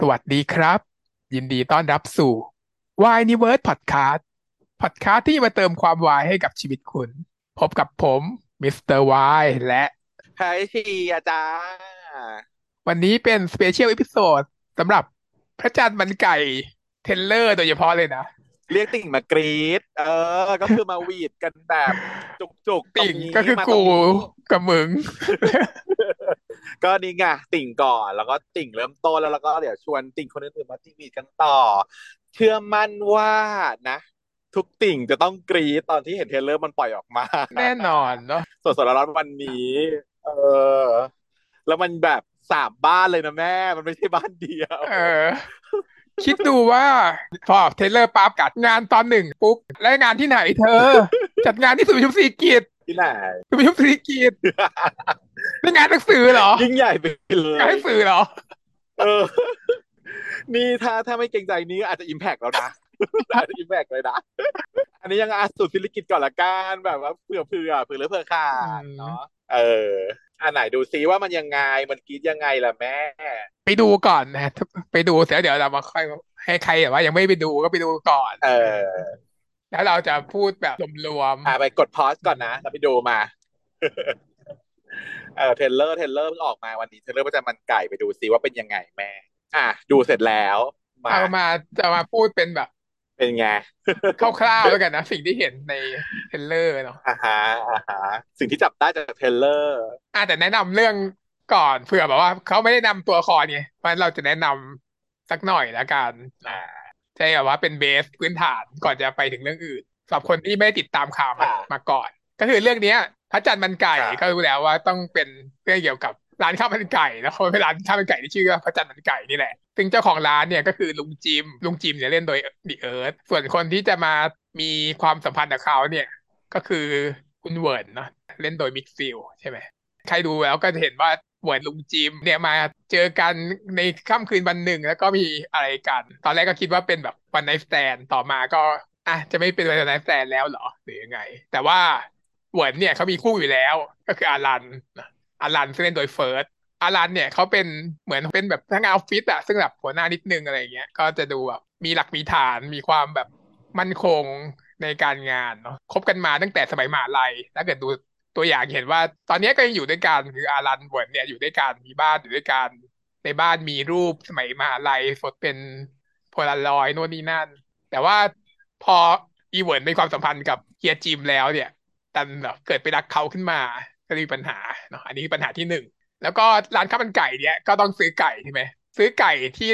สวัสดีครับ ยินดีต้อนรับสู่ Why n i v e r s e Podcast Podcast ที่มาเติมความวายให้กับชีวิตคุณ พบกับผมมิสเตอร์วายและไทยทีอาจารย์วันนี้เป็นสเปเชียล e อพิโซดสำหรับพระจันทร์มันไก่ เทเลอร์โดยเฉพาะเลยนะ เรียกติ่งมากรีดเออ ก็คือมาหวีดกันแบบจุกจุกๆติ่งรนี้ก็คือมาตรกูงนี้กับมึง ก็นี่ไงติ่งก่อน แล้วก็ติ่งเริ่มต้นแล้วแล้วก็เดี๋ยวชวนติ่งคนอื่นๆมาติ่งหวีดกันต่อ เชื่อมั่นว่านะ ทุกติ่งจะต้องกรี๊ดตอนที่เห็น trailer มันปล่อยออกมา แน่นอนเนาะสดๆร้อนๆวันนี้ เออ แล้วมันแบบสามบ้านเลยนะแม่ มันไม่ใช่บ้านเดียว เออ คิดดูว่าพอ trailer ปั๊บจัดงานตอนหนึ่งปุ๊บจัดงานที่ไหนเธอ จัดงานที่ศูนย์ประชุมสิริกิติ์ที่ไหนสุนย์ประชุมศรีกิจเป็นงานหนังสือเหรอยิ่งใหญ่ไปเลงานหยนังสือเหรอเออ นี่ถ้าถ้าไม่เกรงใจนี้อาจจะอิมแพกแล้วนะอาจจะอิมแพกเลยนะอันนี้ยังอาสุดศิริกิจก่อนละกันแบบว่าเผื่อเผื่อเผื่อหรือเผื่อขาดอืมเนาะเออ อันไหนดูซิว่ามันยังไงมันกรีดยังไงล่ะแม่ ไปดูก่อนนะไปดูเสร็จแล้วเดี๋ยวเรามาค่อยให้ใครแบบว่ายังไม่ไปดูก็ไปดูก่อน เออ แล้วเราจะพูดแบบรวมอ่าไปกด pause ก่อนนะแล้วไปดูมาเออ trailer trailer เพิ่งออกมาวันนี้ trailer พระจันทร์มันไก่ไปดูซิว่าเป็นยังไงแม่ อะดูเสร็จแล้วๆมาเอามาจะมาพูดเป็นแบบ เป็นไงคร่าวๆแล้วกันนะ สิ่งที่เห็นใน trailer เนาะอ่าฮะอ่าฮะสิ่งที่จับได้จาก trailerอร์อะแต่แนะนำเรื่องก่อนเผื่อแบบว่าเขาไม่ได้นำตัวละครไงมันเราจะแนะนำสักหน่อยละกันอ่าใช่แบบว่าเป็น base พื้นฐานก่อนจะไปถึงเรื่องอื่นสำหรับคนที่ไม่ได้ติดตามข่าวมาค่ะมาก่อน ก็คือเรื่องเนี้ยพระจันทร์มันไก่ค่ะก็รู้แล้วว่าต้องเป็นเรื่องเกี่ยวกับ ร้านข้าวมันไก่แล้วเขาเป็นร้านข้าวมันไก่ที่ชื่อว่าพระจันทร์มันไก่นี่แหละ ซึ่งเจ้าของร้านเนี่ยก็คือลุงจิม ลุงจิมเนี่ยเล่นโดยพี่เอิร์ธส่วนคนที่จะมามีความสัมพันธ์กับเขาเนี่ยก็คือคุณเหวินเนาะเล่นโดยมิกซ์ใช่ไหมใครดูแล้วก็จะเห็นว่าเหมือนลุงจิมเนี่ยมาเจอกันในค่ำคืนวันหนึ่งแล้วก็มีอะไรกัน ตอนแรกก็คิดว่าเป็นแบบ one night stand ต่อมาก็อะจะไม่เป็น one night stand แล้วเหรอหรือยังไง แต่ว่าเหวินเนี่ยเขามีคู่อยู่แล้วก็คืออารัน อารันซึ่งเล่นโดยเฟิร์สอลันเนี่ยเขาเป็นเหมือนเป็นแบบพนักงานออฟฟิศอะซึ่งแบบหัวหน้านิดนึงอะไรเงี้ยก็จะดูแบบมีหลักมีฐานมีความแบบมั่นคงในการงานเนาะคบกันมาตั้งแต่สมัยมหาลัยถ้าเกิดดูตัวอย่างเห็นว่า ตอนนี้ก็ยังอยู่ด้วยกันคืออารันเวิร์นเนี่ยอยู่ด้วยกันมีบ้านอยู่ด้วยกันในบ้านมีรูปสมัยมหาลัยสดเป็นโพลารอยโน่นนี่นั่น แต่ว่าพออีเหวินมีความสัมพันธ์กับเฮียจิมแล้วเนี่ยดันแบบเกิดไปรักเขาขึ้นมา ก็มีปัญหาเนาะอันนี้ปัญหาที่หนึ่งแล้วก็ร้านข้าวมันไก่เนี่ยก็ต้องซื้อไก่ใช่ไหมซื้อไก่ที่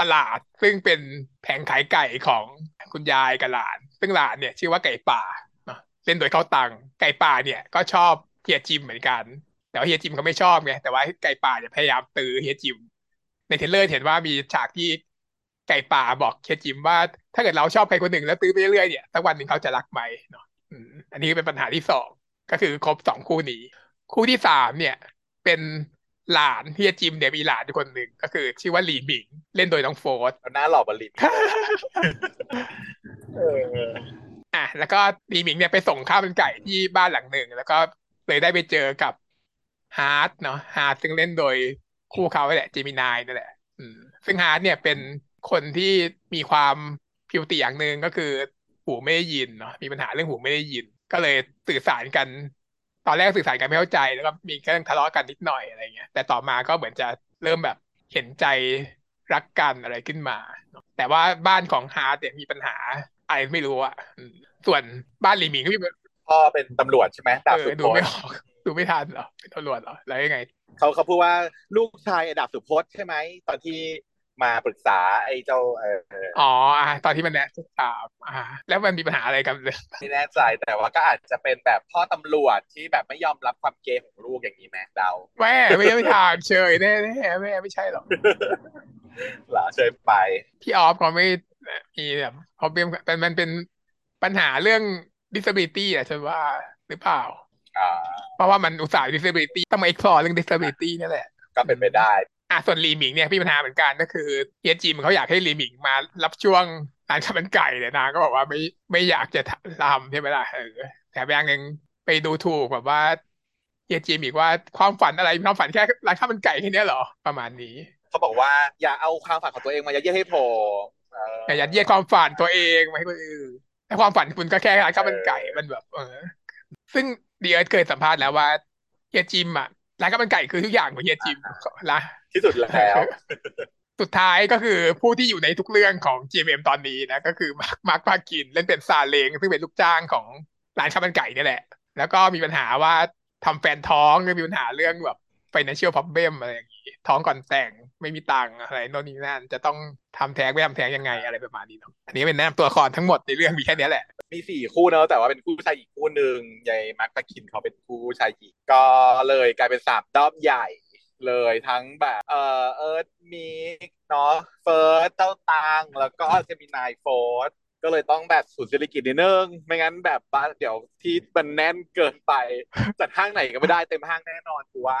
ตลาดซึ่งเป็นแผงขายไก่ของคุณยายกับหลาน ซึ่งหลานเนี่ยชื่อว่าไก่ป่าเนาะเล่นโดยข้าวตังไก่ป่าเนี่ยก็ชอบเฮียจิมเหมือนกัน แต่ว่าเฮียจิมเขาไม่ชอบไงแต่ว่าไก่ป่าเนี่ยพยายามตื้อเฮียจิม ใน trailer เห็นว่ามีฉากที่ไก่ป่าบอกเฮียจิมว่าถ้าเกิดเราชอบใครคนหนึ่งแล้วตื้อไปเรื่อยเนี่ยสักวันหนึ่งเขาจะรักไหมเนาะอันนี้เป็นปัญหาที่สอง ก็คือครบสองคู่นี้ คู่ที่สามเนี่ย เป็นหลานเฮียจิมเนี่ยมีหลานอยู่คนหนึ่งก็คือ ชื่อว่าหลีหมิง เล่นโดยน้องโฟร์แล้วหน้าหล่อบริมเอออะแล้วก็หลีหมิงเนี่ยไปส่งข้าวมันไก่ที่บ้านหลังหนึ่งแล้วก็เลยได้ไปเจอกับฮาร์ทเนาะฮาร์ทซึ่งเล่นโดยคู่เขาแหละเจมีไนน์นั่นแหละ อืม ซึ่งฮาร์ทเนี่ยเป็นคนที่มีความผิวตีอย่างหนึ่งก็คือหูไม่ได้ยินเนาะมีปัญหาเรื่องหูไม่ได้ยิน ก็เลยสื่อสารกัน ตอนแรกสื่อสารกันไม่เข้าใจ แล้วก็มีเรื่องทะเลาะกันนิดหน่อยอะไรเงี้ย แต่ต่อมาก็เหมือนจะเริ่มแบบเห็นใจรักกันอะไรขึ้นมาเนอะแต่ว่าบ้านของฮาร์ดเนี่ยมีปัญหาอะไรไม่รู้อะอืมส่วนบ้านหลีหมิงก็มีพ่อเป็นตำรวจใช่ไหมดาบเอสุอพดูไม่จอน์อกดูไม่ทันเหรอเป็นตำรวจเหรอแล้วยังไงเขาเขาพูดว่าลูกชายดาบสุพจน์ใช่ไหมตอนที่ มาปรึกษาไอ้เจ้าเอออ๋ออะตอนที่มันแนะถามอ่า แล้วมันมีปัญหาอะไรกันเลยไม่แน่ใจแต่ว่าก็อาจจะเป็นแบบพ่อตำรวจที่แบบไม่ยอมรับความเกย์ของลูกอย่างนี้ไหมเดาแม่ไม่ได้ไม่ทางเชยแน่แน่แม่ไม่ใช่หรอกเหรอเชิญไป พี่ออฟเขาไม่มีแบบเขาเป็นแต่มันเป็นปัญหาเรื่อง disability อะฉันว่าหรือเปล่าอ่าเพราะว่ามันอุตส่าห์ disability ต้องมา explore เรื่อง disability นี่แหละก็เป็นไปได้ อะส่วนลีหมิงเนี่ยมีปัญหาเหมือนกันก็คือเฮียจิมเขาอยากให้ลีหมิงมารับช่วงร้านข้าวมันไก่แต่นางก็บอกว่าไม่ไม่อยากจะทำใช่ไหมล่ะเออแต่อย่างหนึ่งไปดูถูกแบบว่าเฮียจิมอีกว่าความฝันอะไรมีความฝันแค่ร้านข้าวมันไก่แค่เนี้ยเหรอประมาณนี้เขาบอกว่าอย่าเอาความฝันของตัวเองมายัดเยียดให้ผมเอออย่ายัดเยียดความฝันตัวเองมาให้คนอื่นแต่ความฝันคุณก็แค่ร้านข้าวมันไก่เออมันแบบ เออ ซึ่งพี่เอิร์ธเคยสัมภาษณ์แล้วว่าเฮียจิมอะ ร้านข้าวมันไก่คือทุกอย่างของเฮียจิมละที่สุดแล้วสุดท้ายก็คือผู้ที่อยู่ในทุกเรื่องของ GMM ตอนนี้นะ ก็คือมาร์คมาร์คภาคินเล่นเป็นซาเล้งซึ่งเป็นลูกจ้างของร้านข้าวมันไก่นี่แหละ แล้วก็มีปัญหาว่าทำแฟนท้องก็มีปัญหาเรื่องแบบ financial problem อะไรอย่างนี้ ท้องก่อนแต่ง ไม่มีตังค์อะไรโน่นนี่นั่นจะต้องทำแท้งไม่ทำแท้งยังไงอะไรประมาณนี้เนาะอันนี้เป็นแนะนำตัวละครทั้งหมดในเรื่องมีแค่เนี้ยแหละ มีสี่คู่เนอะแต่ว่าเป็นคู่ชายอีกคู่หนึ่งยายมาร์คภาคินเขาเป็นคู่ชายหญิงก็เลยกลายเป็นสามด้อมใหญ่เลยทั้งแบบเออเอิร์ธมิกซ์เนาะเฟิร์สข้าวตังแล้วก็เจมีไนน์โฟร์ธก็เลยต้องแบบสูนย์เศรษฐกิจนิดนึงไม่งั้นแบบบ้านเดี๋ยวที่มันแน่นเกินไปจัดห้างไหนก็ไม่ได้เต็มห้างแน่นอนกูว่า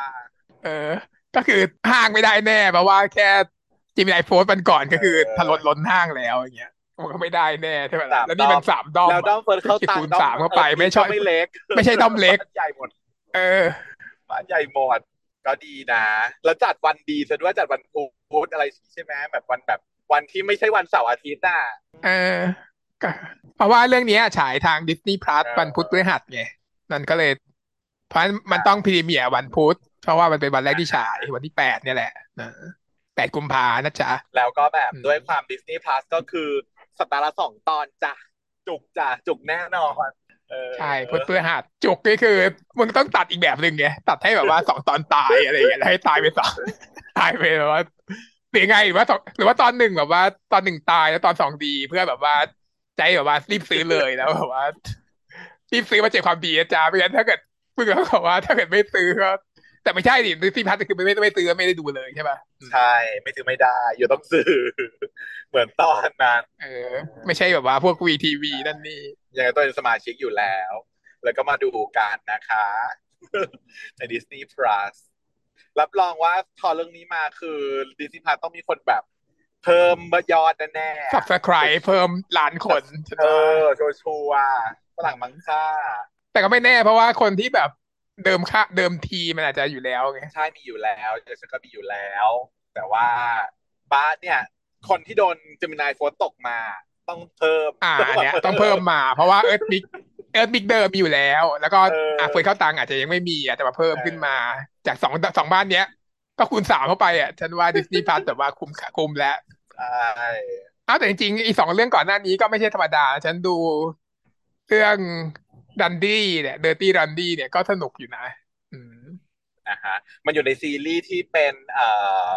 เออ ก็คือห้างไม่ได้แน่เพราะว่าแค่จิมไอโฟนมันก่อนก็คือเออทะลนล้นห้างแล้วอย่างเงี้ยมันก็ไม่ได้แน่ใช่ไหมล่ะสามแล้วนี่เป็นด้อมสามด้อมแล้วด้อมเฟิร์สเข้าตังคูณด้อมสามเข้าไปอิร์ธไม่ใช่ก็ไม่เล็ก ไม่ใช่ด้อมเล็กบ้านใหญ่หมด เออบ้านใหญ่หมดก็ดีนะ แล้วจัดวันดีซะด้วยจัดวันพุธอะไรใช่ไหมแบบวันแบบวันที่ไม่ใช่วันเสาร์อาทิตย์น่ะเออก็เพราะว่าเรื่องเนี้ยฉายทางดิสนีย์พลัสเออวันพุธพฤหัสไงนั่นก็เลย เพราะฉะนั้นมันต้องพรีเมียร์วันพุธ เพราะว่ามันเป็นวันแรกที่ฉายวันที่แปดเนี่ยแหละแปดกุมภานะจ๊ะ แล้วก็แบบอืมด้วยความดิสนีย์พลัสก็คือสัปดาห์ละสองตอนจ้ะ จุกจ้ะ จุกแน่นอนเออใช่พุธพฤหัสจุกก็คือมึงต้องตัดอีกแบบหนึ่งไงตัดให้แบบว่าสองตอนตายอะไรอย่างเงี้ยแล้วให้ตายไปสองตายไปแบบว่าหรือไงหรือว่าสองหรือว่าตอนหนึ่งแบบว่าตอนหนึ่งตายแล้วตอนสองดีเพื่อแบบว่าใจแบบว่ารีบซื้อเลยแล้วแบบว่ารีบซื้อมาเจ็บความดีนะจ๊ะไม่งั้นถ้าเกิดมึงก็บอกว่าถ้าเกิดไม่ซื้อก็ แต่ไม่ใช่ดิดิสนีย์พัทคือไม่ไม่ไม่ซื้อไม่ได้ดูเลยใช่ป่ะใช่ ไม่ซื้อไม่ได้อยู่ต้องซื้อ เหมือนตอนนั้นเออ ไม่ใช่แบบว่าพวกวีทีวีนั่นนี่ยังไงต้องเป็นสมาชิกอยู่แล้ว แล้วก็มาดูกันนะคะใน Disney Plus รับรองว่าพอเรื่องนี้มาคือ Disney Plus ต้องมีคนแบบเพิ่มยอดแน่ๆสับสไครเพิ่มล้านคนฉันเอว่าอชัวร์ๆฝรั่งมังค่าแต่ก็ไม่แน่เพราะว่าคนที่แบบ เดิมค่าเดิมทีมันอาจจะอยู่แล้วไงใช่มีอยู่แล้วเจสก็มีอยู่แล้ว แต่ว่าบ้านเนี่ย คนที่โดนเจมินายโฟนตกมา ต้องเพิ่ม อ่าอันเนี้ยต้องเพิ่มมา เพราะว่าเอิร์ธบิ๊กเอิร์ธบิ๊กเดิมมีอยู่แล้ว แล้วก็เอออ่อ่าเฟยเข้าตังค์อาจจะยังไม่มีอาจจะมาเพิ่มเออขึ้นมา จากสองสองบ้านเนี้ย ก็คูณสามเข้าไปอะฉันว่าดิสนีย์พัทแต่ว่าคุมคุมแล้วใช่อ้าวแต่จริงๆอีสองเรื่องก่อนหน้านี้ก็ไม่ใช่ธรรมดา ฉันดูเรื่อง ดันดี้เนี่ยเดอร์ตี้ดันดี้เนี่ยก็สนุกอยู่นะ อืมนะฮะมันอยู่ในซีรีส์ที่เป็นเอ่อ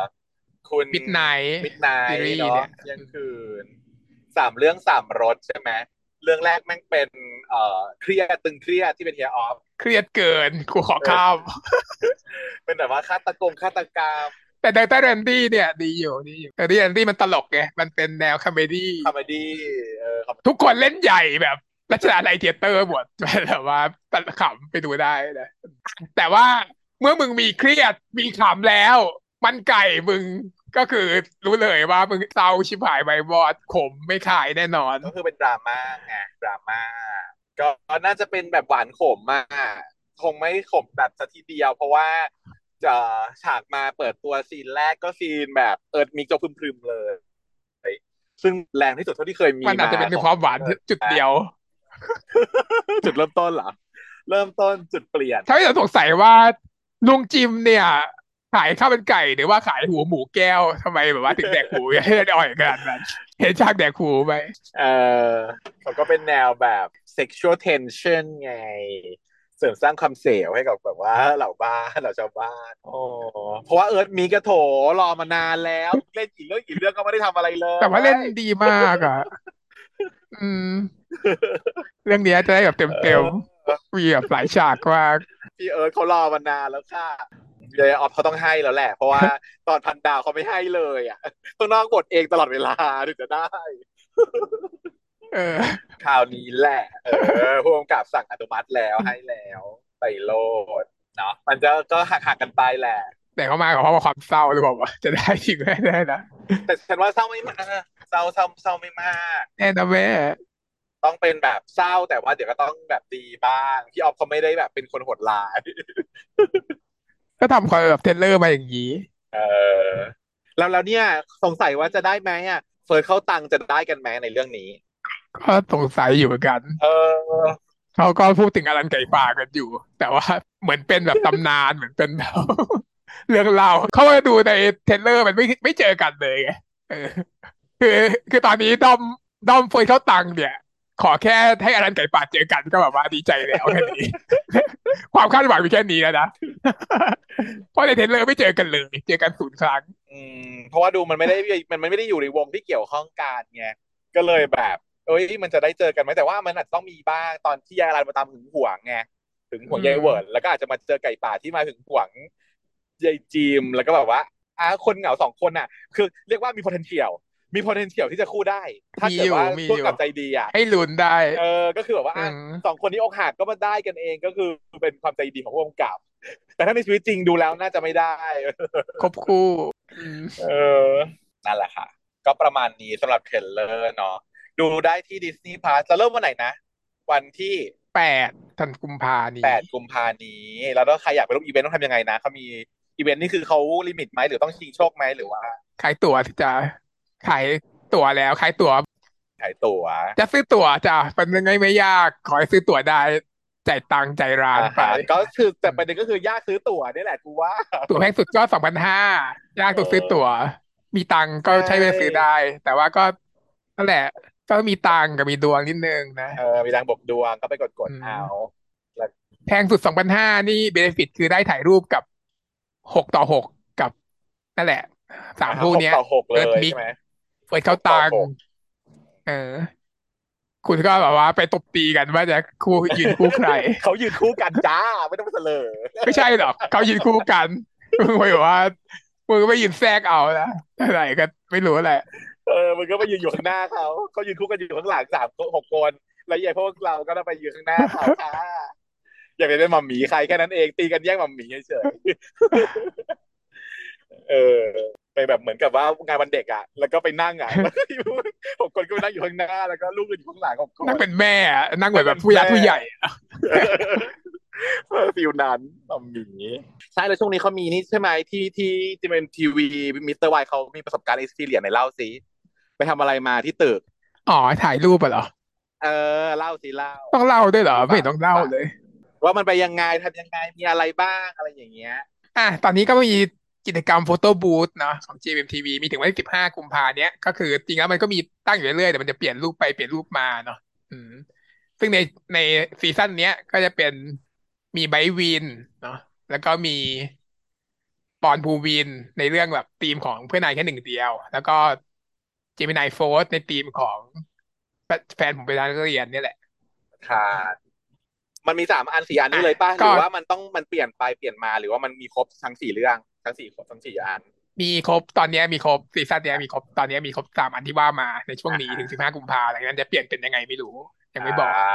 คุณ Midnight มิดไนซีรีส์เนาะเนี่ยเที่ยังคืนสามเรื่องสามรสใช่ไหมเรื่องแรกแม่งเป็น เอ่อเครียดตึงเครียดที่เป็นเฮียออฟเครียดเกินกูขอข้ามเป็นแบบว่าฆาตกรรมฆาตกรรมแต่ Dirty Laundry เนี่ย ดีอยู่ดีอยู่ Dirty Laundry มันตลกไงมันเป็นแนว comedy comedy เออคอมทุกคนเล่นใหญ่แบบ รัชดาลัยเธียเตอร์หมดแบบว่าตลกขำไปดูได้นะแต่ว่าเมื่อมึงมีเครียดมีขำแล้ว มันไก่มึงก็คือรู้เลยว่ามึงเศร้าชิบหายใบบอดขมไม่ขายแน่นอน ก็คือเป็นดราม่าไงดราม่าก็น่าจะเป็นแบบหวานขมมากคงไม่ขมแบบสักทีเดียว เพราะว่าจะฉากมาเปิดตัวซีนแรกก็ซีนแบบเอิร์ดมิกจะพรึมๆเลย ซึ่งแรงที่สุดเท่าที่เคยมีมันอาจจะเป็นของความหวานจุดเดียว จุดเริ่มต้นเหรอ เริ่มต้นจุดเปลี่ยนถ้าเราสงสัยว่าลุงจิมเนี่ย ขายข้าวมันไก่หรือว่าขายหัวหมูแก้วทำไมแบบว่าถึงแดกหูให้อ่อยขนาดนั้นเห็นฉากแดกหูไหมเออเขาก็เป็นแนวแบบ sexual tension ไงเสริมสร้างความเสียวให้กับแบบว่าเหล่าบ้านเหล่าชาวบ้านโอ้เพราะว่าเอิร์ธมีกระโถรอมานานแล้ว เล่นกี่เรื่องกี่เรื่องก็ไม่ได้ทำอะไรเลย แต่ว่าเล่นดีมากอะ อืม เรื่องเนี้ยจะได้แบบเต็มเต็มๆมีแบบหลายฉากมากพี่เอิร์ธเขารอมานานแล้วค่ะเดี๋ยวออฟเขาต้องให้แล้วแหละ เพราะว่าตอนพันดาวเขาไม่ให้เลยอะต้องนอกบทเองตลอดเวลาถึงจะได้เออคราวนี้แหละ เออผู้กำกับสั่งอนุมัติแล้วให้แล้ว ไปโลดเนาะมันจะก็หักหักๆกันไปแหละ แต่เขามากับเพราะว่าความเศร้าหรือเปล่าวะจะได้จริงไหมได้นะแต่ฉันว่าเศร้าไม่มากเศร้าเศร้าเศร้าไม่มากแน่นะแม่ต้องเป็นแบบเศร้าแต่ว่าเดี๋ยวก็ต้องแบบดีบ้างพี่ออฟเขาไม่ได้แบบเป็นคนโหดร้ายก็ทำคอยแบบ trailer มาอย่างนี้เออแล้วแล้วเนี่ยสงสัยว่าจะได้ไหมอะเฟิร์สเข้าตังค์จะได้กันไหมในเรื่องนี้ ก็สงสัยอยู่เหมือนกัน เออเขาก็พูดถึงอลันไก่ป่ากันอยู่ แต่ว่าเหมือนเป็นแบบตำนานเหมือนเป็นแบบ เรื่องเล่าเขามาดูใน trailer มันไม่ไม่เจอกันเลยไงเออคือคือตอนนี้ด้อมด้อมเฟิร์นเข้าตังค์เนี่ย ขอแค่ให้อลันไก่ป่าเจอกันก็แบบว่าดีใจแล้วแค่นี้ ความคาดหวังมีแค่นี้แล้วนะ เพราะใน trailer ไม่เจอกันเลย เจอกันศูนย์ครั้ง อืม เพราะว่าดูมันไม่ได้มันไม่ได้อยู่ในวงที่เกี่ยวข้องกันไงก็เลยแบบ เอ้ยมันจะได้เจอกันไหมแต่ว่ามันอาจจะต้องมีบ้างตอนที่ยายรันมาตามหึงหวงไงหึงหวงอืมยายเหวิร์นแล้วก็อาจจะมาเจอไก่ป่าที่มาหึงหวง ยายจีมแล้วก็แบบว่าอะคนเหงาสองคนน่ะ คือเรียกว่ามี potential มี potential ที่จะคู่ได้ ถ้ามีเกิดอยู่ว่ามีพวกอยู่กับใจดีอะให้ลุ้นได้เออก็คือแบบว่าอะอืมสองคนนี้อกหักก็มาได้กันเองก็คือเป็นความใจดีของผู้กำกับ แต่ถ้าในชีวิตจริงดูแล้วน่าจะไม่ได้ครบคู่อืมเออนั่นแหละค่ะ ก็ประมาณนี้สำหรับเทรลเลอร์เนาะดูได้ที่ Disney Plus จะเริ่มวันไหนนะ วันที่แปดธันกุมภานี้8กุมภานี้ แล้วถ้าใครอยากไปร่วมอีเวนต์ต้องทำยังไงนะเขามี อีเวนต์นี่คือเขา limit ไหมหรือต้องชิงโชคไหมหรือว่า ขายตั๋วที่จะขายตั๋วแล้วขายตั๋วขายตั๋ว จะซื้อตั๋วจ้ะเป็นยังไงไม่ยาก ขอให้ซื้อตั๋วได้จ่ายตังค์จ่ายร้านอาไปหารก็คือแต่ประเด็นก็คือยากซื้อตั๋วนี่แหละกูว่า ตั๋วแพงสุดก็สองพันห้ายากตัวซื้อตั๋ว มีตังค์ก็ใช้ไปซื้อได้ แต่ว่าก็นั่นแหละ ก็มีตังค์กับมีดวงนิดนึงนะเออมีทางบกดวงก็ไปกดกดอืมเอาแพงสุดสองพันห้านี่ benefit คือได้ถ่ายรูปกับ หกต่อหกกับนั่นแหละสามคู่เนี้ยหกต่อหกเลยเอิร์ธมิกใช่ไหมเฟิร์สเข้าตังค์หกต่อหกเออ คุณก็แบบว่าไปตบตีกันว่าจะคู่ยืนคู่ใคร เขายืนคู่กันจ้า ไม่ต้องไปเสลอไม่ใช่หรอกเขายืนคู่กันมึงไปบอกว่ามึงก็ไม่ยืนแทรกเอานะอะไรก็ไม่รู้แหละเออมันก็ไปยืนอยู่ข้างหน้าเขาเขายืนคู่กันอยู่ข้างหลังสามหกคนแล้วยายพวกเราก็ต้องไปยืนข้างหน้าเขาค่ะ อย่าไปเป็นหมัมหมีใครแค่นั้นเองตีกันแย่งหมัมหมีเฉยๆเออไปแบบเหมือนกับว่างานวันเด็กอะ แล้วก็ไปนั่งอะหกคนก็ไปนั่งอยู่ข้างหน้า แล้วก็ลูกก็อยู่ข้างหลังหกคนนั่งเป็นแม่อะนั่งเหมือนแบบผู้ยักษ์ผู้ใหญ่อะเออฟิลนั้นหมัมหมีใช่แล้วช่วงนี้เขามีนี่ใช่ไหมที่ที่ที่เป็นทีวีมิสเตอร์วเขามีประสบการณ์เอ็กซ์เพรียในเล่าสิไปทำอะไรมาที่ตึก อ๋อ ถ่ายรูปอะเหรอ เออ เล่าสิเล่า ต้องเล่าด้วยเหรอ ไม่เห็นต้องเล่าเลย ว่ามันไปยังไงทำยังไงมีอะไรบ้างอะไรอย่างเงี้ย อะตอนนี้ก็มีกิจกรรมโฟโต้บูธเนาะของ GMMTV มีถึงวันที่สิบห้ากุมภาเนี้ยก็คือจริงแล้วมันก็มีตั้งอยู่เรื่อยๆแต่มันจะเปลี่ยนรูปไปเปลี่ยนรูปมาเนาะอืม ซึ่งในในซีซั่นเนี้ยก็จะเป็นมีไบรท์วินเนาะแล้วก็มีปอนด์ภูวินทร์ในเรื่องแบบธีมของเพื่อนายแค่หนึ่งเดียว แล้วก็เจมีไนน์โฟร์ทในธีมของแฟนผมเป็นนักเรียนเนี่ยแหละค่ะ มันมีสามอันสี่อันนี้เลยป่ะหก็รือว่ามันต้องมันเปลี่ยนไปเปลี่ยนมาหรือว่ามันมีครบทั้งสี่เรื่องทั้งสี่ทั้งสี่อัน มีครบตอนเนี้ยมีครบซีซั่นเนี้ยมีครบตอนเนี้ยมีครบสามอันที่ว่ามาในช่วงนี้อ่าถึงสิบห้ากุมภาอะไรนั้นจะเปลี่ยนเป็นยังไงไม่รู้ ยังไม่บอกา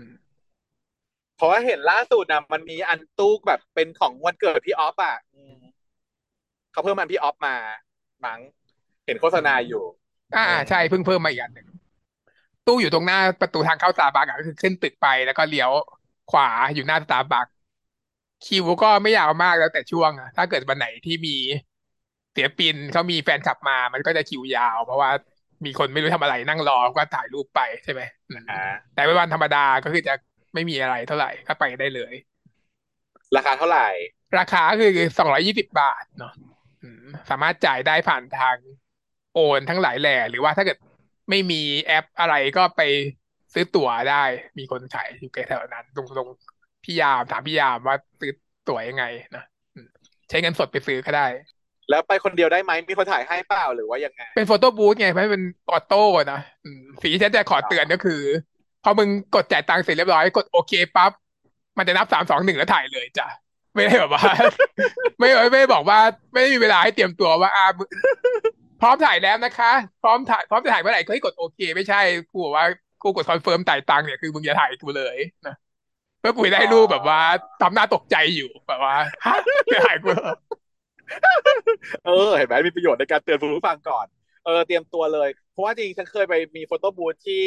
อืมเพราะว่าเห็นล่าสุดนะมันมีอันตู้แบบเป็นของวันเกิดพี่ออฟอะอืมเขาเพิ่มอันพี่ออฟมามั้งเห็นโฆษณาอยู่ อ่า ใช่เพิ่งเพิ่มมาอีกอันหนึ่ง ตู้อยู่ตรงหน้าประตูทางเข้าสตาร์บัคก็คือขึ้นตึกไปแล้วก็เลี้ยวขวาอยู่หน้าสตาร์บัคคิวก็ไม่ยาวมากแล้วแต่ช่วงอะถ้าเกิดวันไหนที่มีศิลปินเขามีแฟนคลับมา มันก็จะคิวยาว เพราะว่ามีคนไม่รู้ทำอะไรนั่งรอก็ถ่ายรูปไปใช่ไหมอืมอ่าแต่วันธรรมดาก็คือจะไม่มีอะไรเท่าไหร่ก็ไปได้เลย ราคาเท่าไหร่ ราคาคือสองร้อยี่สิบบาทเนาะอืมสามารถจ่ายได้ผ่านทางโอนทั้งหลายแหล่หรือว่าถ้าเกิด ไม่มีแอปอะไรก็ไปซื้อตั๋วได้ มีคนขายอยู่แถวนั้นตรงตรงพี่ยามถามพี่ยามว่าซื้อตั๋วยังไงนะอืมใช้เงินสดไปซื้อก็ได้ แล้วไปคนเดียวได้ไหมมีคนถ่ายให้เปล่าหรือว่ายังไง เป็น photo booth ไงเพราะเป็น auto นะอืมสิ่งที่ฉันจะขอเตือนก็คือพอมึงกดจ่ายตังค์เสร็จเรียบร้อยกดโอเคปั๊บมันจะนับสามสองหนึ่งแล้วถ่ายเลยจ้ะไม่ได้แบบว่า ไม่ไม่ไม่ได้บอกว่า ไม่ได้มีเวลาให้เตรียมตัวว่าอ่ามึง พร้อมถ่ายแล้วนะคะ พร้อมถ่ายพร้อมจะถ่ายเมื่อไหร่ก็ให้กดโอเค ไม่ใช่กูบอกว่ากูกด confirm จ่ายตังค์เนี่ยคือมึงจะถ่ายกูเลยนะเพื่อกูได้รูปแบบว่าทำหน้าตกใจอยู่แบบว่าจะถ่ายกูเออเห็นไหมมีประโยชน์ในการเตือนผู้ฟังก่อนเออเตรียมตัวเลย เพราะว่าจริงๆฉันเคยไปมี photo booth ที่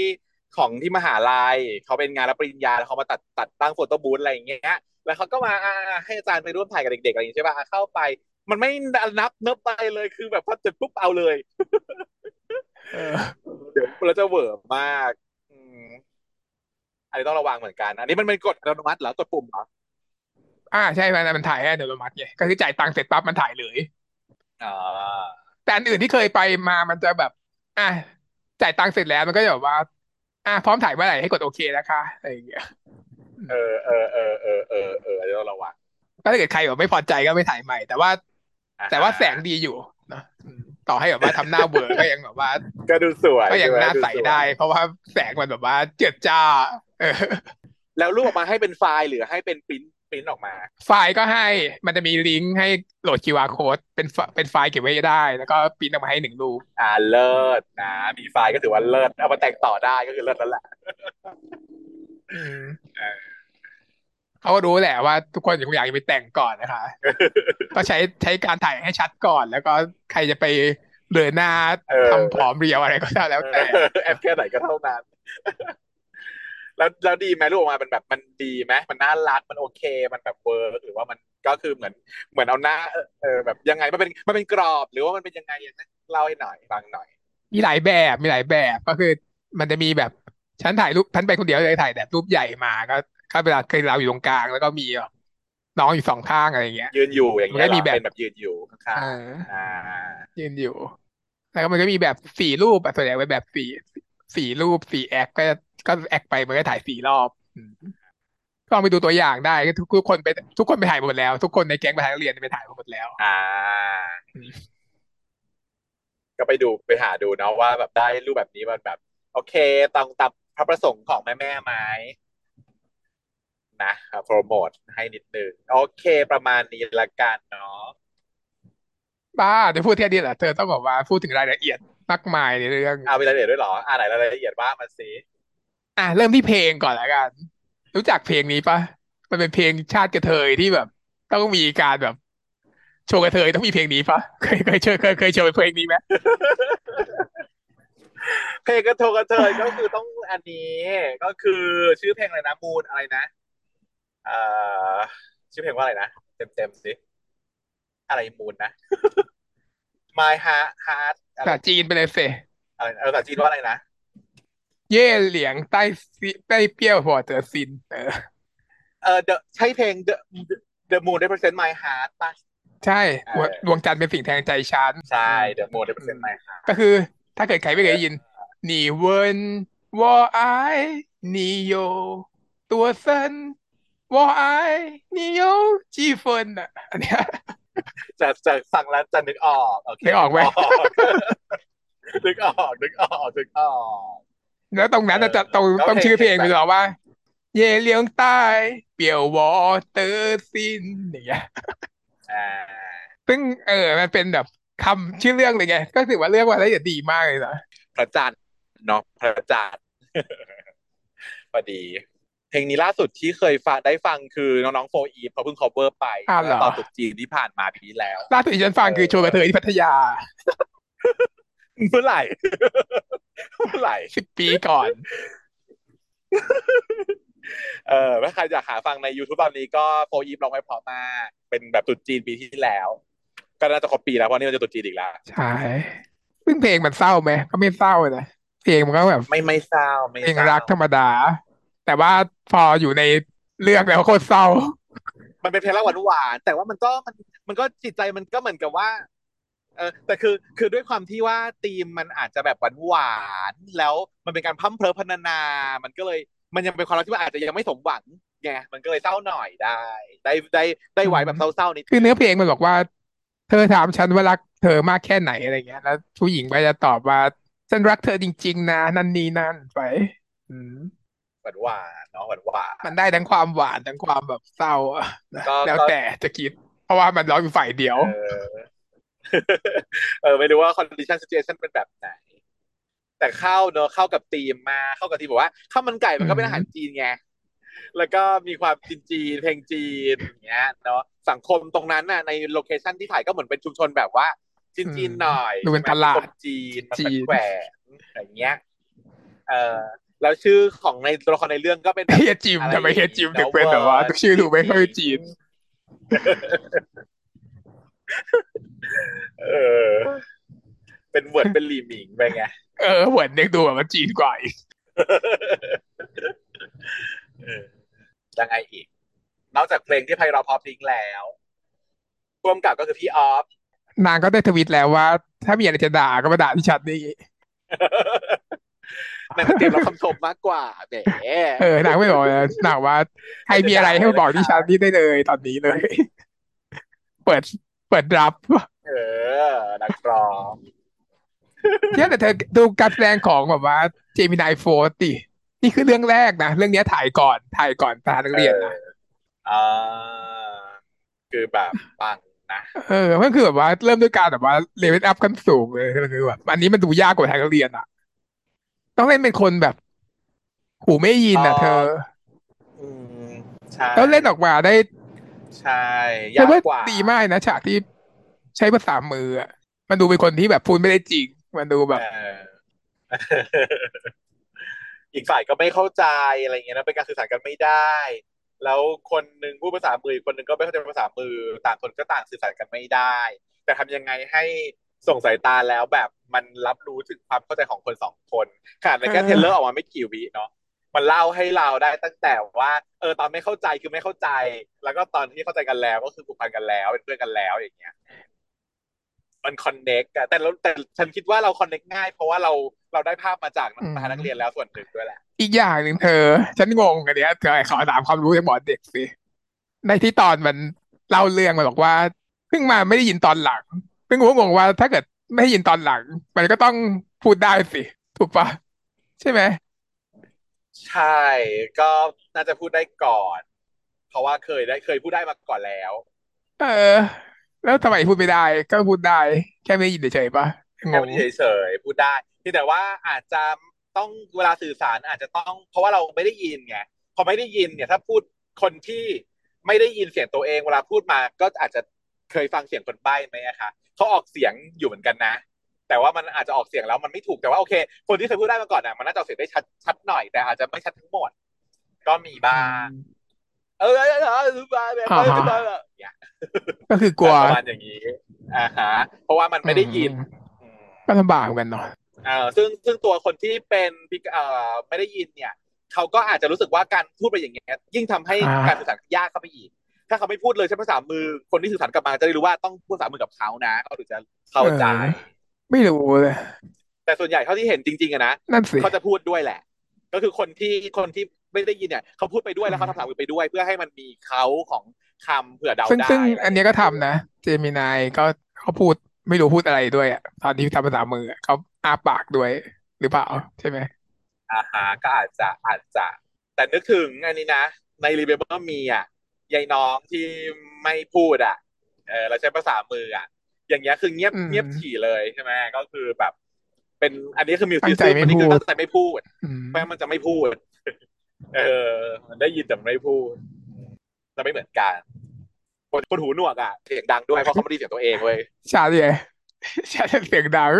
ของที่มหาลัยเขาเป็นงานรับปริญญาแล้วเขามาตัดตัดตั้ง photo booth อะไรอย่างเงี้ยแล้วเขาก็มาให้อาจารย์ไปร่วมถ่ายกับเด็กๆอะไรอย่างเงี้ยใช่ป่ะเข้าไป มันไม่นับนับไปเลยคือแบบพอเสร็จปุ๊บเอาเลยเออเดี๋ยวเราจะเวอร์มากอืมอันนี้ต้องระวังเหมือนกัน อันนี้มันเป็นกฎอัตโนมัติเหรอกดปุ่มเหรออ่าใช่มันมันถ่ายให้อัตโนมัติไงก็คือจ่ายตังค์เสร็จปั๊บมันถ่ายเลยอ่าแต่อันอื่นที่เคยไปมามันจะแบบ อะจ่ายตังค์เสร็จแล้วมันก็จะแบบว่า อะพร้อมถ่ายเมื่อไหร่ให้กดโอเคนะคะอะไรอย่างเงี้ยเออเออเออเออเออเอออันนี้ต้องระวังก็ถ้าเกิดใครแบบไม่พอใจก็ไม่ถ่ายใหม่ แต่ว่าอ่ แต่ว่าแสงดีอยู่นะอืมต่อให้แบบว่าทำหน้าเบลอก็ยังแบบว่า ก็ดูสวยก็ยังช่ไหมน่าใสสวยได้ เพราะว่าแสงมันแบบว่าเจิดจ้าเออแล้วรูปออกมาให้เป็นไฟล์หรือให้เป็นปริ้นปริ้นออกมา ไฟล์ก็ให้มันจะมีลิงก์ให้โหลด QR code เป็นไฟเป็นไฟล์เก็บไว้ได้ แล้วก็ปริ้นออกมาให้หนึ่งรูป อ่าเลิศนะ มีไฟล์ก็ถือว่าเลิศเอามาแต่งต่อได้ก็คือเลิศแล้วแหละอืม เออเขาก็รู้แหละว่าทุกคนอยากจะไปแต่งก่อนนะคะก็ใช้ใช้การถ่ายให้ชัดก่อน แล้วก็ใครจะไปเบลอหน้าเออทำผอมเรียวอะไรก็ได้แล้วแต่แอปแค่ไหนก็เท่านั้น แล้วแล้วดีไหมรูปออกมาเป็นแบบมันดีไหมมันน่ารักมันโอเค มันแบบ work หรือว่ามันก็คือเหมือนเหมือนเอาหน้าเออเออแบบยังไงมันเป็นมันเป็นกรอบ หรือว่ามันเป็นยังไงยังไงเล่าให้หน่อยฟังหน่อย มีหลายแบบมีหลายแบบก็คือ มันจะมีแบบฉันถ่ายรูปฉันไปคนเดียวเลยถ่ายแบบรูปใหญ่มาก็ ก็เวลาเคยเราอยู่ตรงกลาง แล้วก็มีแบบน้องอยู่สองข้างอะไรอย่างเงี้ยยืนอยู่อย่างเงี้ยมันก็มีเหรอแบบเป็นแบบยืนอยู่ข้างเออๆอ่ายืนอยู่ แล้วก็มันก็มีแบบสี่รูปอะส่วนใหญ่เป็นแบบสี่สี่รูปสี่แอคก็ก็แอคไปมันก็ถ่ายสี่รอบอืมก็ลองไปดูตัวอย่างได้ก็ทุกทุกคนไปทุกคนไปถ่ายหมดแล้ว ทุกคนในแก๊งไปถ่ายนักเรียนไปถ่ายหมดแล้ว อ่าอืมก็ไปดูไปหาดูเนาะว่าแบบได้รูปแบบนี้มันแบบ โอเคตรงตามพระประสงค์ของแม่แม่ๆไหม นะโปรโมทให้นิดนึงโอเค ประมาณนี้ละกันเนาะบ้าจะพูดแค่นี้เหรอเธอต้องบอกว่าพูดถึงรายละเอียดมากมายในเรื่องเอาไปรายละเอียดด้วยเหรออ่าไหนรายละเอียดว่ามาสิอะเริ่มที่เพลงก่อนละกัน รู้จักเพลงนี้ปะมันเป็นเพลงชาติกระเทยที่แบบ ต้องมีการแบบ โชว์กระเทยต้องมีเพลงนี้ปะเคยเคยเชยเคยเคยโชว์เพลงนี้ไหมเพลงกระโทกระเทยก็คือต้องอันนี้ ก็คือชื่อเพลงอะไรนะมูนอะไรนะเอ่อชื่อเพลงว่าอะไรนะเต็มเต็มๆสิอะไรมูนนะ My Heart Heart อะภาไรษาจีนไปเลยเสอะไรเออภาษาจีนว่าอะไรนะเย่เหลียงใต้ซิใต้เปรี้ยวหัวเต๋อซินเออเออ The ใช่เพลง The The Moon Represent My Heart ป่ะใช่หัวเออดวงจันทร์เป็นสิ่งแทนใจฉันใช่ The Moon Represent My Heart ก็คือถ้าเกิดใครไม่เคยได้ยินหนีเวินวอไอหนีโย ตัวเซิน วอไอหนีโยจีเฟินอะ อันเนี้ยจะจะฟังแล้วจะนึกออกโอเคนึกออกไหมนึกออกนึกออกนึกออกแล้วตรงนั้นน่ะจะตรงก็ต้องเพลงชื่อเพลงเพลงมันบอกว่า เย่เลียงใต้表我的心อย่างเงี้ยอ่าซึ่งเออมันเป็นแบบคำชื่อเรื่องเลยไง ก็ถือว่าเรื่องว่าละเอียดดีมากเลยนะพระจันทร์เนาะพระจันทร์พอดี เพลงนี้ล่าสุดที่เคยฟังได้ฟังคือน้องๆโฟร์อีฟเขาเพิ่ง cover ไปอ้าวเหรอตอนตรุษจีนที่ผ่านมาปีที่แล้ว ล่าสุดที่ฉันฟังคือโชว์กระเทยที่พัทยาเมื่อไหร่เมื่อไหร่สิบปีก่อน เออถ้าใครอยากหาฟังใน YouTube ตอนนี้ก็โฟอีฟร้องไว้เพราะมากเป็นแบบตรุษจีนปีที่แล้ว ก็น่าจะครบปีแล้วเพราะนี่มันจะตรุษจีนอีกแล้วใช่ซึ่งเพลงมันเศร้าไหมก็ไม่เศร้านะเพลงมันก็แบบ ไม่ไม่เศร้าไม่เพลงเศร้ารักธรรมดา แต่ว่าพออยู่ในเรื่องแล้วโคตรเศร้า มันเป็นเพลงรักหวานหวานๆแต่ว่ามันก็มันมันก็จิตใจมันก็เหมือนกับว่า เออแต่คือคือด้วยความที่ว่าธีมมันอาจจะแบบหวานหวานๆแล้วมันเป็นการพร่ำเพรอพรรณนา มันก็เลยมันยังเป็นความรักที่ว่าอาจจะยังไม่สมหวังไงมันก็เลยเศร้าหน่อยได้ ได้ได้ได้ไว้แบบเศร้าๆนิดคือเนื้อเพลงมันบอกว่า เธอถามฉันว่ารักเธอมากแค่ไหนอะไรเงี้ย แล้วผู้หญิงก็จะตอบว่าฉันรักเธอจริง ๆ นะ นั่นนี่นั่นไป อืมห วานหวานๆเนาะหวานหวานมันได้ทั้งความหวานทั้งความแบบเศร้าอะนะก็แล้วก็แต่จะคิด เพราะว่ามันร้องอยู่ฝ่ายเดียว เออเออไม่รู้ว่า condition situation เป็นแบบไหน แต่เข้าเนอะเข้ากับธีมมาเข้ากับธีมบอกว่าข้าวมันไก่มันก็เป็นอาหารจีนไงแล้วก็มีความจีนจีนเพลงจีนอย่างเงี้ยเนาะสังคมตรงนั้นน่ะในโลเคชันที่ถ่ายก็เหมือนเป็นชุมชนแบบว่าจีนจีนหน่อยดูเป็นใช่ไหมตลาดคนจีนมาจีนแขวนอย่างเงี้ยเออ แล้วชื่อของในตัวละครในเรื่องก็เป็นแบบเฮียจิมอะไรทำไมเฮียจิมถึงเป็นแบบว่าชื่อดูไม่ค่อยจีนเออ เป็นเวิร์ดเป็นหลีหมิงไปไงเออเหมือนยังดูแบบมันจีนกว่าอีกเออยังไงอีก นอกจากเพลงที่ไพเราะเพราะพริ้งแล้วร่วมกับก็คือพี่ออฟนางก็ได้ทวิตแล้วว่า ถ้ามีอะไรจะด่าก็มาด่าที่ฉัน นี่นางก็เตรียมรับคำชมมากกว่าแหมเออนางไม่บอกเลยนางว่าใครมีอะไรให้มาบอกที่ฉันนี่ได้เลยตอนนี้เลย เปิดเปิดรับ เออนักร้องเนี่ยแต่เธอดูการแสดงของแบบว่าเจมีไนน์โฟร์ทนี่คือเรื่องแรกนะ เรื่องเนี้ยถ่ายก่อนถ่ายก่อนประธานนักเรียนนะอ่าคือแบบปังนะเออมันคือแบบว่าเริ่มด้วยการแบบว่า level up ขั้นสูงเลยคือแบบอันนี้มันดูยากกว่าประธานนักเรียนอะ ต้องเล่นเป็นคนแบบ หูไม่ยินอะเธออืมใช่แล้วเล่นออกมาได้ ใช่เธยาอกว่ากว่าดีมากนะฉากที่ใช้ภาษามืออะมันดูเป็นคนที่แบบพูดไม่ได้จริง มันดูแบบเอออีกฝ่ายก็ไม่เข้าใจอะไรเงี้ยนะเป็นการสื่อสารกันไม่ได้ แล้วคนหนึ่งพูดภาษามืออีกคนหนึ่งก็ไม่เข้าใจภาษามือ ต่างคนก็ต่างสื่อสารกันไม่ได้ แต่ทำยังไงให้ ส่งสายตาแล้วแบบมันรับรู้ถึงความเข้าใจของคนสองคนขนาดในแค่เออเทรลเลอร์ออกมาไม่กี่วิเนาะมันเล่าให้เราได้ตั้งแต่ว่าเออตอนไม่เข้าใจคือไม่เข้าใจ แล้วก็ตอนที่เข้าใจกันแล้วก็คือผูกพันกันแล้ว เป็นเพื่อนกันแล้วอย่างเงี้ยมันคอนเน็กอะแต่เราแต่ฉันคิดว่าเราคอนเน็กง่าย เพราะว่าเราเราได้ภาพมาจากอืมนักเรียนแล้วส่วนหนึ่งด้วยแหละอีกอย่างหนึ่งเธอ ฉันงงอันเนี้ยเธอขอถามความรู้จากหมอเด็กสิในที่ตอนมันเล่าเรื่องมันบอกว่าเพิ่งมาไม่ได้ยินตอนหลัง เพิ่งรู้งงว่าถ้าเกิดไม่ได้ยินตอนหลัง มันก็ต้องพูดได้สิ ถูกปะใช่ไหม ใช่ ก็น่าจะพูดได้ก่อน เพราะว่าเคยได้เคยพูดได้มาก่อนแล้ว เออ แล้วทำไมพูดไม่ได้ก็พูดได้ แค่ไม่ได้ยินเฉยๆปะงแค่งไม่ได้เฉยๆพูดได้เพียงแต่ว่าอาจจะต้องเวลาสื่อสารอาจจะต้อง เพราะว่าเราไม่ได้ยินไงพอไม่ได้ยินเนี่ย ถ้าพูดคนที่ไม่ได้ยินเสียงตัวเอง เวลาพูดมาก็อาจจะ เคยฟังเสียงคนใบ้ไหมอะคะเขาออกเสียงอยู่เหมือนกันนะ แต่ว่ามันอาจจะออกเสียงแล้วมันไม่ถูกแต่ว่าโอเค คนที่เคยพูดได้มาก่อนอะมันน่าจะออกเสียงได้ชัดชัดหน่อยแต่อาจจะไม่ชัดทั้งหมด ก็มีบ้างเออเออเออเออเออแบบอ่าฮะเนี่ยก็คือกลัวประมาณอย่างนี้อ่าฮะเพราะว่ามันไม่ได้ยินอืมอืมก็ลำบากเหมือนกันเนาะเอ่อซึ่งซึ่งตัวคนที่เป็นพิกเอ่อไม่ได้ยินเนี่ยเขาก็อาจจะรู้สึกว่าการพูดไปอย่างเงี้ยยิ่งทำให้อ่าการสื่อสารยากเข้าไปอีก ถ้าเขาไม่พูดเลยใช้ภาษามือคนที่สื่อสารกลับมาจะได้รู้ว่าต้องพูดภาษามือกับเขานะเขาถึงจะเข้าใจเออไม่รู้เลยแต่ส่วนใหญ่เท่าที่เห็นจริงๆอะนะนั่นสิเขาจะพูดด้วยแหละ ก็คือคนที่คนที่ไม่ได้ยินเนี่ยเขาพูดไปด้วยแล้วเขาทำภาษามือไปด้วย เพื่อให้มันมีเขาของคำเผื่อเดาซึ่งได้ซึ่งอันเนี้ยก็ทำนะเจมินายก็เขาพูดไม่รู้พูดอะไรด้วยอะตอนที่ทำภาษามืออะเขาอ้าปากด้วย หรือเปล่าใช่ไหมอาหาก็อาจจะอาจจะ แต่นึกถึงอันนี้นะในรีเบเบอร์มีอะ ยายน้องที่ไม่พูดอะเออเราใช้ภาษามืออะ อย่างเงี้ยคือเงียบอืมเงียบฉี่เลยใช่ไหมก็คือแบบ เป็นอันนี้คือมิวตั้สิงใจซึมไม่อันนี้คือพูดตั้งใจไม่พูดอืมแม้มันจะไม่พูด เออ มันได้ยินแต่ไม่พูดจะไม่เหมือนกันคนคนหูหนวกอะเสียงดังด้วยเพราะเขาไม่ได้ยินเสียงตัวเองเว้ยชาเลยชาเสียงดัง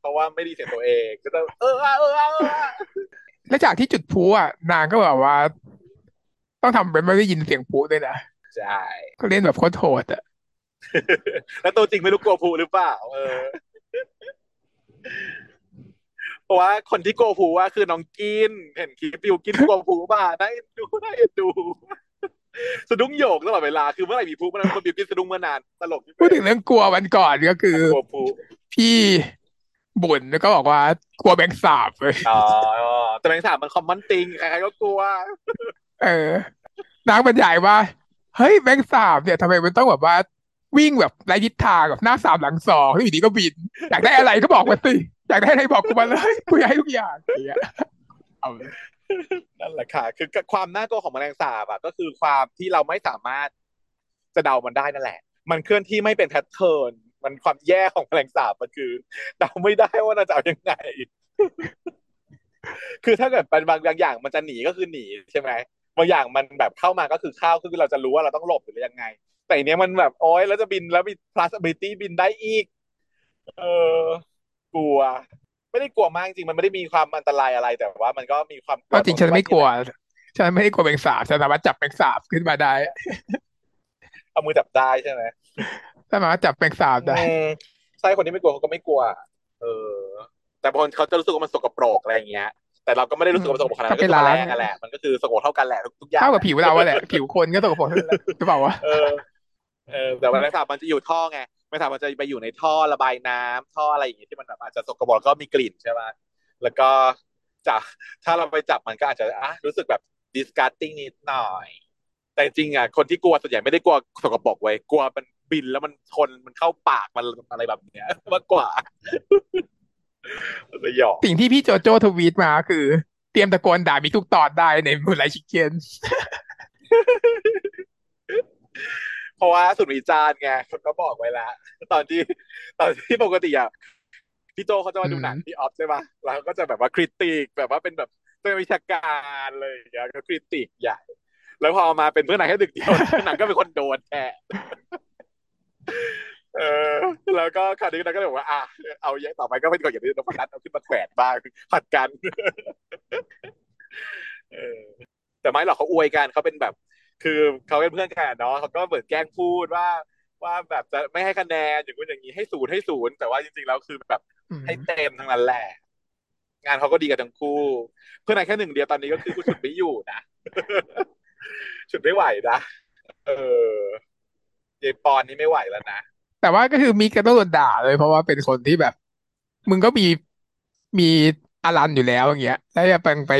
เพราะว่าไม่ได้ยินเสียงตัวเองก็จะเออเออเออเออและจากที่จุดพลุอะนางก็แบบว่า ต้องทำเป็นไม่ได้ยินเสียงพลุด้วยนะใช่ก็เล่นแบบโคตรโหดอะแล้วตัวจริงไม่รู้กลัวภูหรือเปล่าเออเพราะว่าคนที่กลัวภูว่าคือน้องกิน เห็นคลิปบิวกินกลัวภูป่ะน่าเอ็นดูน่าเอ็นดูสะดุ้งโยกตลอดเวลาคือเมื่อไหร่มีภูเมื่อไหร่คนบิวกินสะดุ้งเมื่อนานตลกพูดถึงเรื่องกลัววันก่อนก็คือกลัวภูพี่บุญก็บอกว่ากลัวแบงค์สาบเลยอ๋อแต่แมงสาบมันคอมมอนติงใครๆก็กลัว เออนางบรรยายว่าเฮ้ยแบงค์สาบเนี่ยทำไมมันต้องแบบว่าวิ่งแบบไร้ทิศทางแบบหน้าสามหลังสองแล้วอยู่ดีก็บิน อยากได้อะไรก็บอกมาสิ อยากได้อะไรบอกกูมาเลยกูอยากให้ทุกอย่างอย่างเงี้ยเอาเลยนั่นแหละค่ะ คือความน่ากลัวของแมลงสาบอะก็คือความที่เราไม่สามารถจะเดามันได้นั่นแหละ มันเคลื่อนที่ไม่เป็นแพทเทิร์นมันความแย่ของแมลงสาบมันคือเดาไม่ได้ว่าเราจะเอายังไง คือถ้าเกิดเป็นบางอย่างมันจะหนีก็คือหนีใช่ไหม บางอย่างมันแบบเข้ามาก็คือเข้าคือเราจะรู้ว่าเราต้องหลบหรือยังไง แต่อันเนี้ยมันแบบโอ๊ยแล้วจะบินแล้วมี plus ability บินได้อีก เออกลัว ไม่ได้กลัวมากจริงมันไม่ได้มีความอันตรายอะไรแต่ว่า มันก็มีความก็จริงฉันไม่กลัวฉันไม่ได้กลัวแมงสาบฉันสามารถจับแมงสาบขึ้นมาได้ เอามือจับได้ใช่ไหมสามารถจับแมงสาบได้อืมใช่คนที่ไม่กลัวเขาก็ไม่กลัว เออ แต่บางคนเขาจะรู้สึกว่ามันสกปรกอะไรอย่างเงี้ย แต่เราก็ไม่ได้รู้สึกว่ามันสกปรกขนาดนั้นก็ก็ไปคือแมล้างลงนั่นแหละมันก็คือสกปรกเท่ากันแหละทุกๆอย่างเท่ากับผิวเราอะแหละผิวคนก็ตกปรกทั้งนั้นแหละหรือเปล่าวะเออเออแต่ว่าแมลงสาบมันจะอยู่ท่อไงแมลงสาบมันจะไปอยู่ในท่อระบายน้ำท่ออะไรอย่างเงี้ยที่มันแบบอาจจะสกปรกแล้วก็มีกลิ่นใช่ไหมแล้วก็จะถ้าเราไปจับมันก็อาจจะอะรู้สึกแบบ disgusting นิดหน่อย แต่จริงๆอะคนที่กลัวส่วนใหญ่ไม่ได้กลัวสกปรกไว้ยกลัวมันบินแล้วมันชนมันเข้าปากมันอะไรแบบเนี้ยมากกว่า สยองสิ่งที่พี่โจโจ้ทวีตมาคือ เตรียมตะโกนด่ามิกทุกตอนได้ในมูลไลชิคเก้นเพราะว่าสุดวิจารณ์ไงเขาก็บอกไว้แล้วตอนที่ตอนที่ปกติอะพี่โจเขาจะมาดูหนังอืมพี่ออฟใช่ปะแล้วก็จะแบบว่าคริติกแบบว่าเป็นแบบเป็นวิชาการเลยอย่างเงี้ยก็คริติกใหญ่ แล้วพอมาเป็นเพื่อนหนังแค่ดึกเดียวหนังก็เป็นคนโดนแทน เออแล้วก็คราวนี้นางก็เลยบอกว่าอะเอาอย่างต่อไปก็เป็นก่อนอย่างที่นพนัทเอาขึ้นมาแขวนบ้างผัดกันเออแต่ไม่หรอกเขาอวยกันเขาเป็นแบบ คือเขาเป็นเพื่อนกันอะเนาะเขาก็เหมือนแกล้งพูดว่าว่าแบบจะไม่ให้คะแนนอย่างนู้นอย่างนี้ให้ศูนย์ให้ศูนย์แต่ว่าจริงๆแล้วคือแบบอืมให้เต็มทั้งนั้นแหละงานเขาก็ดีกันทั้งคู่ เพื่อนนายแค่หนึ่งเดียวตอนนี้ก็คือกูฉุดไม่อยู่นะฉุดไม่ไหวนะเออยายปอนนี่ไม่ไหวแล้วนะ แต่ว่าก็คือมิกก็ต้องโดนด่าเลย เพราะว่าเป็นคนที่แบบ มึงก็มีมีอลันอยู่แล้วอย่างเงี้ยแล้วจะไปไป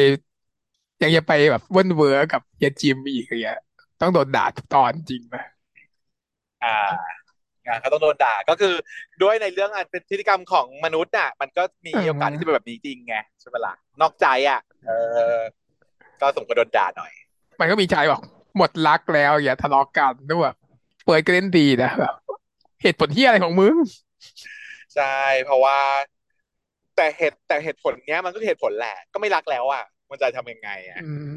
ยังจะไปแบบเวิร์นเวอร์กับเฮียจิมอีกอย่างเงี้ยต้องโดนด่าทุกตอนจริงไหมอ่างานเขาต้องโดนด่าก็คือด้วยในเรื่องอันเป็นพฤติกรรมของมนุษย์น่ะ มันก็มีโอกาสที่จะเป็นแบบนี้จริงไงใช่ไหมล่ะนอกใจอะ เออ ก็สมควรโดนด่าหน่อย มันก็มีใจบอกหมดรักแล้ว อย่าทะเลาะกันด้วยแบบเฟิร์สก็เล่นดีนะแบบ เหตุผลที่อะไรของมึงใช่เพราะว่า แต่เหตุแต่เหตุผลเนี้ย มันก็คือเหตุผลแหละ ก็ไม่รักแล้วอะ มันจะทำยังไงอะอืม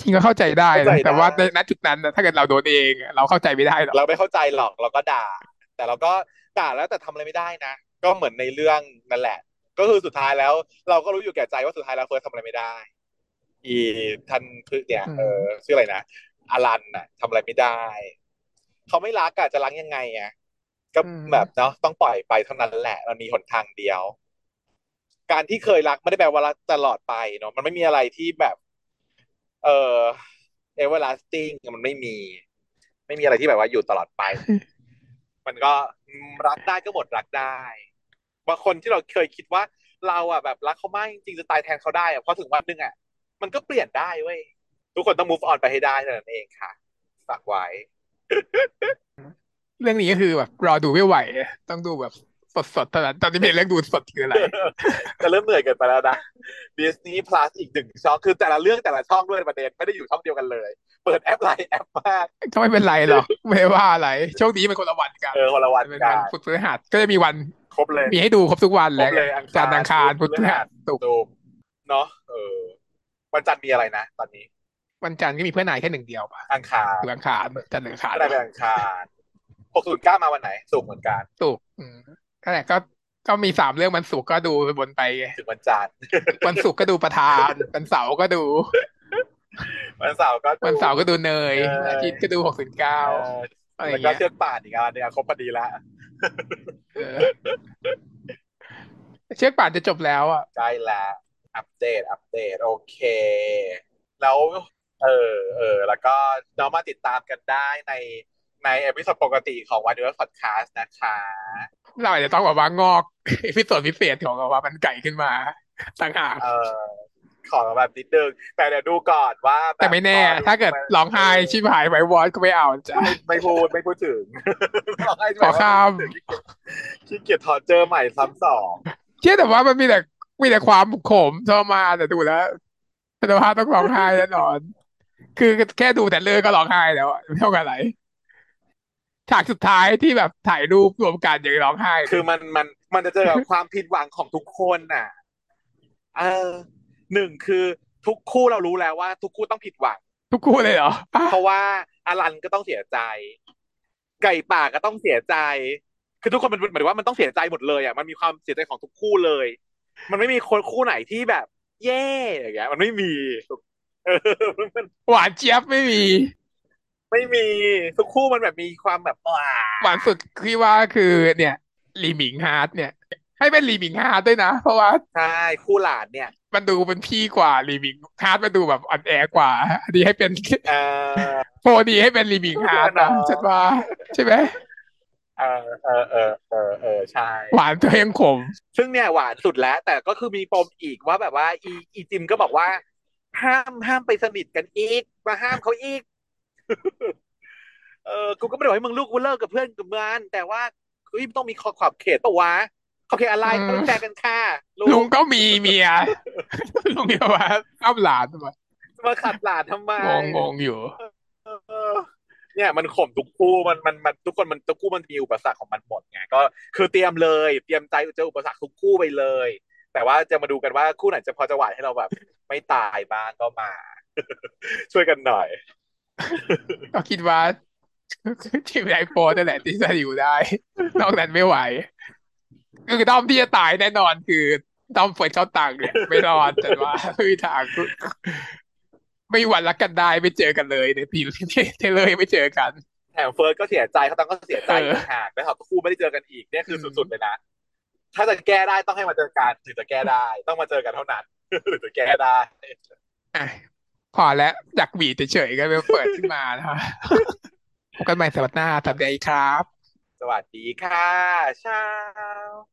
จริงก็เข้าใจได้เข้าใจนะได้แต่ว่าในณจุดนั้นนะถ้าเกิดเราโดนเองอะเราเข้าใจไม่ได้หรอกเราไม่เข้าใจหรอกเราก็ด่า แต่เราก็ด่าแล้วแต่ทำอะไรไม่ได้นะก็เหมือนในเรื่องนั่นแหละ ก็คือสุดท้ายแล้ว เราก็รู้อยู่แก่ใจว่าสุดท้ายแล้วเฟิร์สทำอะไรไม่ได้ อีท่านคือเนี่ยเออชื่ออะไรนะอารันน่ะทำอะไรไม่ได้ เขาไม่รักอะจะรักยังไงอะก็แบบเนาะต้องปล่อยไปเท่านั้นแหละมันมีหนทางเดียว การที่เคยรักไม่ได้แปลว่ารักตลอดไปเนาะมันไม่มีอะไรที่แบบ เออ everlasting มันไม่มี ไม่มีอะไรที่แบบว่าอยู่ตลอดไป มันก็อืมรักได้ก็หมดรักได้บางคนที่เราเคยคิดว่า เราอะแบบรักเขามากจริงๆจะตายแทนเขาได้อะพอถึงวันหนึ่งอะมันก็เปลี่ยนได้เว้ยทุกคนต้อง move on ไปให้ได้เท่านั้นเองค่ะฝากไว้ เรื่องนี้ก็คือแบบรอดูไม่ไหว ต้องดูแบบสดๆเท่านั้นตอนนี้เป็นเรื่องดูสดคืออะไรจะเริ่มเหนื่อยเกินไปแล้วนะ Disney Plus อีกหนึ่งช่องคือแต่ละเรื่องแต่ละช่องด้วยประเด็นไม่ได้อยู่ช่องเดียวกันเลย เปิดแอปหลายแอปมากก็ไม่เป็นไรหรอกไม่ได้ว่าอะไรโชคดีเป็นคนละวันกันเออคนละวันเป็นกัวันนพุธพฤหัสก็จะมีวันครบเลยมีให้ดูครบทุกวันครบแล้วเลยอังคารจันทร์อังคารพุธพฤหัสศุกร์ถูกเนาะเออวันจันทร์มีอะไรนะตอนนี้ วันจันทร์ก็มีเพื่อนนายแค่หนึ่งเดียวป่ะอังคารคืออังคารจันทร์อังคารอะไรเป็นอังคารหกศูนย์เก้ามาวันไหนศุกร์เหมือนกันศุกร์อืมนั่นแหละก็ก็มีสามเรื่องวันศุกร์ก็ดูบนไปไงถึงวันจันทร์วันศุกร์ก็ดูประธานวันเสาร์ก็ดู วันเสาร์ก็ดูวันเสาร์ก็ดูเนยเอออาทิตย์ก็ดูหกสิบเก้าเอออะไรอแล้วย่างก็เงี้ยเชือกป่านอีกอันหนึงอะครบพอดีแล้วเออเชือกป่านจะจบแล้วอะใกล้แล้วอัปเดตอัปเดต โอเค แล้ว เออเออแล้วก็น้องมาติดตามกันได้ในใน episode ปกติของวันเดอร์พอดแคสต์นะคะ เราอาจจะต้องแบบว่างอก episode พิเศษของแบบว่ามันไก่ขึ้นมาต่างหากเออขอแบบนิดนึงแต่เดี๋ยวดูก่อนว่าบบแต่ไม่แน่พอถ้าเกิดร้องไห้ชิบหายวายวอดก็ไม่เอาจ้ะไม่ไม่พูดไม่พูดถึงร้องไห้ขอข้ามขี้เกียจถอดเจอใหม่ซ้ำสองเชื่อแต่ว่ามันมีแต่มีแต่ความขมทรมานแต่ดูแล้วแต่ว่าต้องร้องไห้แน่นอน คือแค่ดูแต่เรื่องก็ร้องไห้แล้วอะไม่เท่ากับอะไรฉากสุดท้ายที่แบบถ่ายรูปรวมกันยังร้องไห้เลยคือมันมันมันจะเจอกับความผิดหวังของทุกคนน่ะ เออหนึ่งคือทุกคู่เรารู้แล้วว่า ทุกคู่ต้องผิดหวัง ทุกคู่เลยเหรออะเพราะว่าอลันก็ต้องเสียใจ ไก่ป่าก็ต้องเสียใจ คือทุกคนมันหมายถึงว่ามันต้องเสียใจหมดเลยอะมันมีความเสียใจของทุกคู่เลย มันไม่มีคนคู่ไหนที่แบบ เย่อย่างเงี้ย มันไม่มีเออมัน หวานเจี๊ยบไม่มี ไม่มีทุกคู่มันแบบมีความแบบว้าหวานสุดที่ว่าคือเนี่ยลีหมิงฮาร์ทเนี่ย ให้เป็นลีหมิงฮาร์ทด้วยนะ เพราะว่าใช่คู่หลานเนี่ย มันดูเป็นพี่กว่าลีหมิงฮาร์ทมันดูแบบอ่อนแอกว่าอันนี้ให้เป็นเออโพดีให้เป็นลีหมิงฮาร์ทนะฉันว่าใช่ไหมเออเออเออเออเออใช่หวานตัวเองขมซึ่งเนี่ยหวานสุดแล้ว แต่ก็คือมีปมอีกว่าแบบว่า อีอีจิมก็บอกว่า ห้ามห้ามไปสนิทกันอีก มาห้ามเขาอีก เออกูก็ไม่ได้บอกให้มึงลูกกูเลิกกับเพื่อนกับมันแต่ว่าเฮ้ยต้องมีขอบขอบเขตปะวะขอบเขตอะไรอืมต้องแชร์กันค่ะลุงก็มีเมียลุงจะมาข้ามหลานทำไมมาขัดหลานทำไมงงงงอยู่เออเนี่ยมันข่มทุกคู่มันมันมันทุกคนมันทุกคู่มันมีอุปสรรคของมันหมดไงก็คือเตรียมเลย เตรียมใจเจออุปสรรคทุกคู่ไปเลย แต่ว่าจะมาดูกันว่าคู่ไหนจะพอจะหวานให้เราแบบ ไม่ตายบ้างก็มา ช่วยกันหน่อย ก็คิดว่าทีมไอโฟนนั่นแหละที่จะอยู่ได้ นอกนั้นไม่ไหว คือด้อมที่จะตายแน่นอนคือด้อมเฟิร์สเข้าตังค์เนี่ยไม่รอดแต่ว่าไม่มีทางไม่มีวันรักกันได้ไม่เจอกันเลยในทีม trailer ยังไม่เจอกันแถมเฟิร์สก็เสียใจข้าวตังก็เสียใจเอออีกหากแล้วเขาคู่ไม่ได้เจอกันอีกเนี่ยคืออืมสุดๆเลยนะ ถ้าจะแก้ได้ต้องให้มาเจอกันถึงจะแก้ได้ ต้องมาเจอกันเท่านั้นถึงจะแก้ได้อะพอแล้วจากหวีดเฉยๆก็ไปเปิดขึ้นมานะคะพบกันใหม่สัปดาห์หน้าสัปดาห์ครับ สวัสดีค่ะเช้า